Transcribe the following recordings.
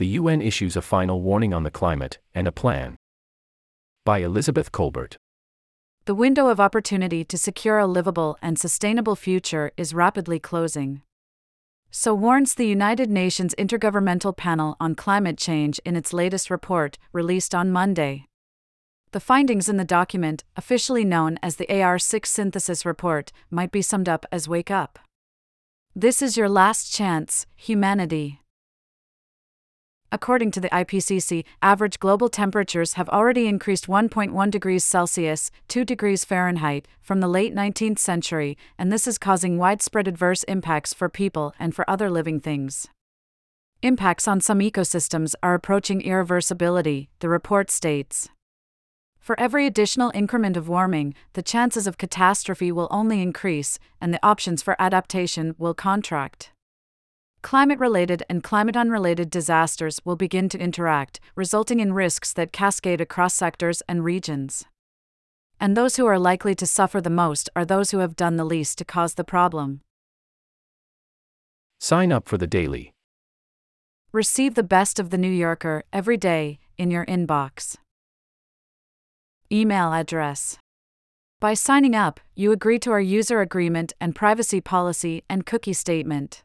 the UN issues a final warning on the climate and a plan. By Elizabeth Kolbert. The window of opportunity to secure a livable and sustainable future is rapidly closing. So warns the United Nations Intergovernmental Panel on Climate Change in its latest report, released on Monday. The findings in the document, officially known as the AR6 Synthesis Report, might be summed up as Wake Up. This is your last chance, humanity. According to the IPCC, average global temperatures have already increased 1.1 degrees Celsius, 2 degrees Fahrenheit, from the late 19th century, and this is causing widespread adverse impacts for people and for other living things. Impacts on some ecosystems are approaching irreversibility, the report states. For every additional increment of warming, the chances of catastrophe will only increase, and the options for adaptation will contract. Climate related and climate unrelated disasters will begin to interact, resulting in risks that cascade across sectors and regions. And those who are likely to suffer the most are those who have done the least to cause the problem. Sign up for the daily. Receive the best of the New Yorker every day in your inbox. Email address. By signing up, you agree to our user agreement and privacy policy and cookie statement.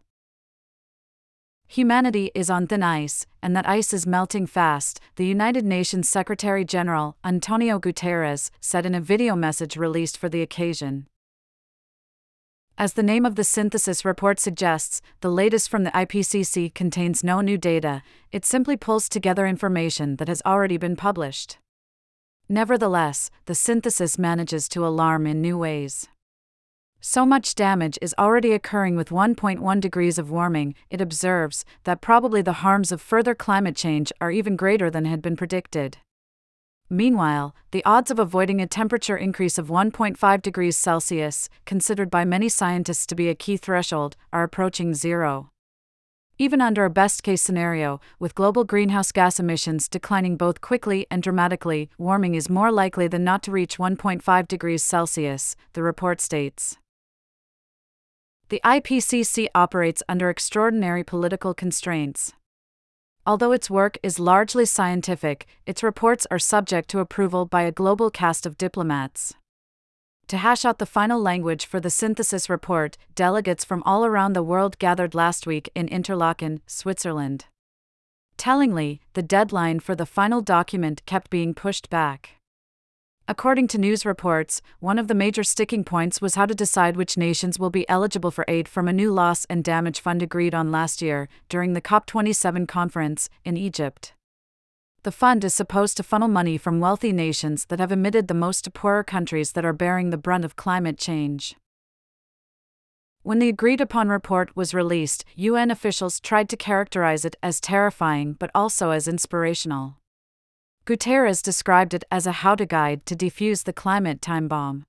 Humanity is on thin ice, and that ice is melting fast, the United Nations Secretary General, Antonio Guterres, said in a video message released for the occasion. As the name of the synthesis report suggests, the latest from the IPCC contains no new data, it simply pulls together information that has already been published. Nevertheless, the synthesis manages to alarm in new ways. So much damage is already occurring with 1.1 degrees of warming, it observes, that probably the harms of further climate change are even greater than had been predicted. Meanwhile, the odds of avoiding a temperature increase of 1.5 degrees Celsius, considered by many scientists to be a key threshold, are approaching zero. Even under a best case scenario, with global greenhouse gas emissions declining both quickly and dramatically, warming is more likely than not to reach 1.5 degrees Celsius, the report states. The IPCC operates under extraordinary political constraints. Although its work is largely scientific, its reports are subject to approval by a global cast of diplomats. To hash out the final language for the synthesis report, delegates from all around the world gathered last week in Interlaken, Switzerland. Tellingly, the deadline for the final document kept being pushed back. According to news reports, one of the major sticking points was how to decide which nations will be eligible for aid from a new loss and damage fund agreed on last year during the COP27 conference in Egypt. The fund is supposed to funnel money from wealthy nations that have emitted the most to poorer countries that are bearing the brunt of climate change. When the agreed upon report was released, UN officials tried to characterize it as terrifying but also as inspirational. Guterres described it as a how to guide to defuse the climate time bomb.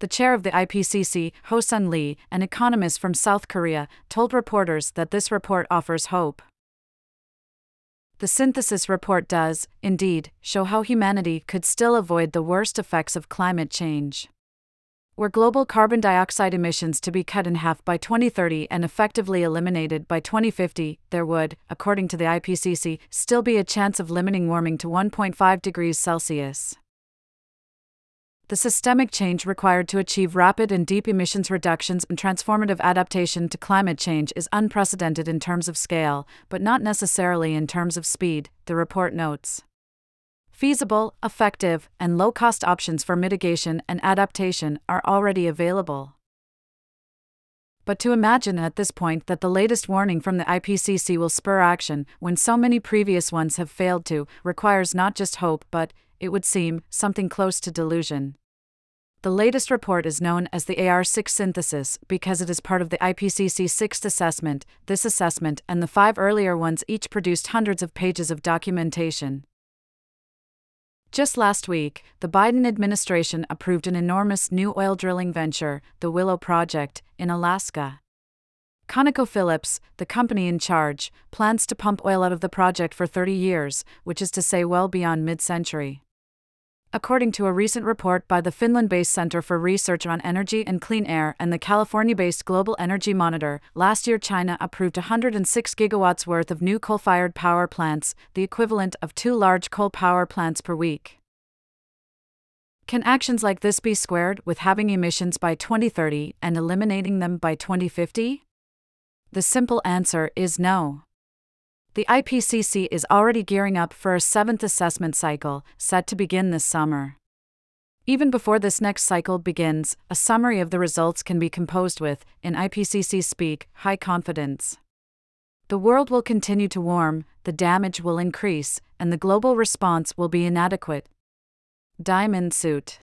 The chair of the IPCC, Hoesung Lee, an economist from South Korea, told reporters that this report offers hope. The synthesis report does, indeed, show how humanity could still avoid the worst effects of climate change. Were global carbon dioxide emissions to be cut in half by 2030 and effectively eliminated by 2050, there would, according to the IPCC, still be a chance of limiting warming to 1.5 degrees Celsius. The systemic change required to achieve rapid and deep emissions reductions and transformative adaptation to climate change is unprecedented in terms of scale, but not necessarily in terms of speed, the report notes. Feasible, effective, and low cost options for mitigation and adaptation are already available. But to imagine at this point that the latest warning from the IPCC will spur action when so many previous ones have failed to requires not just hope but, it would seem, something close to delusion. The latest report is known as the AR6 synthesis because it is part of the IPCC sixth assessment. This assessment and the five earlier ones each produced hundreds of pages of documentation. Just last week, the Biden administration approved an enormous new oil drilling venture, the Willow Project, in Alaska. ConocoPhillips, the company in charge, plans to pump oil out of the project for 30 years, which is to say well beyond mid century. According to a recent report by the Finland based Center for Research on Energy and Clean Air and the California based Global Energy Monitor, last year China approved 106 gigawatts worth of new coal fired power plants, the equivalent of two large coal power plants per week. Can actions like this be squared with having emissions by 2030 and eliminating them by 2050? The simple answer is no. The IPCC is already gearing up for a seventh assessment cycle, set to begin this summer. Even before this next cycle begins, a summary of the results can be composed with, in IPCC speak, high confidence. The world will continue to warm, the damage will increase, and the global response will be inadequate. Diamond Suit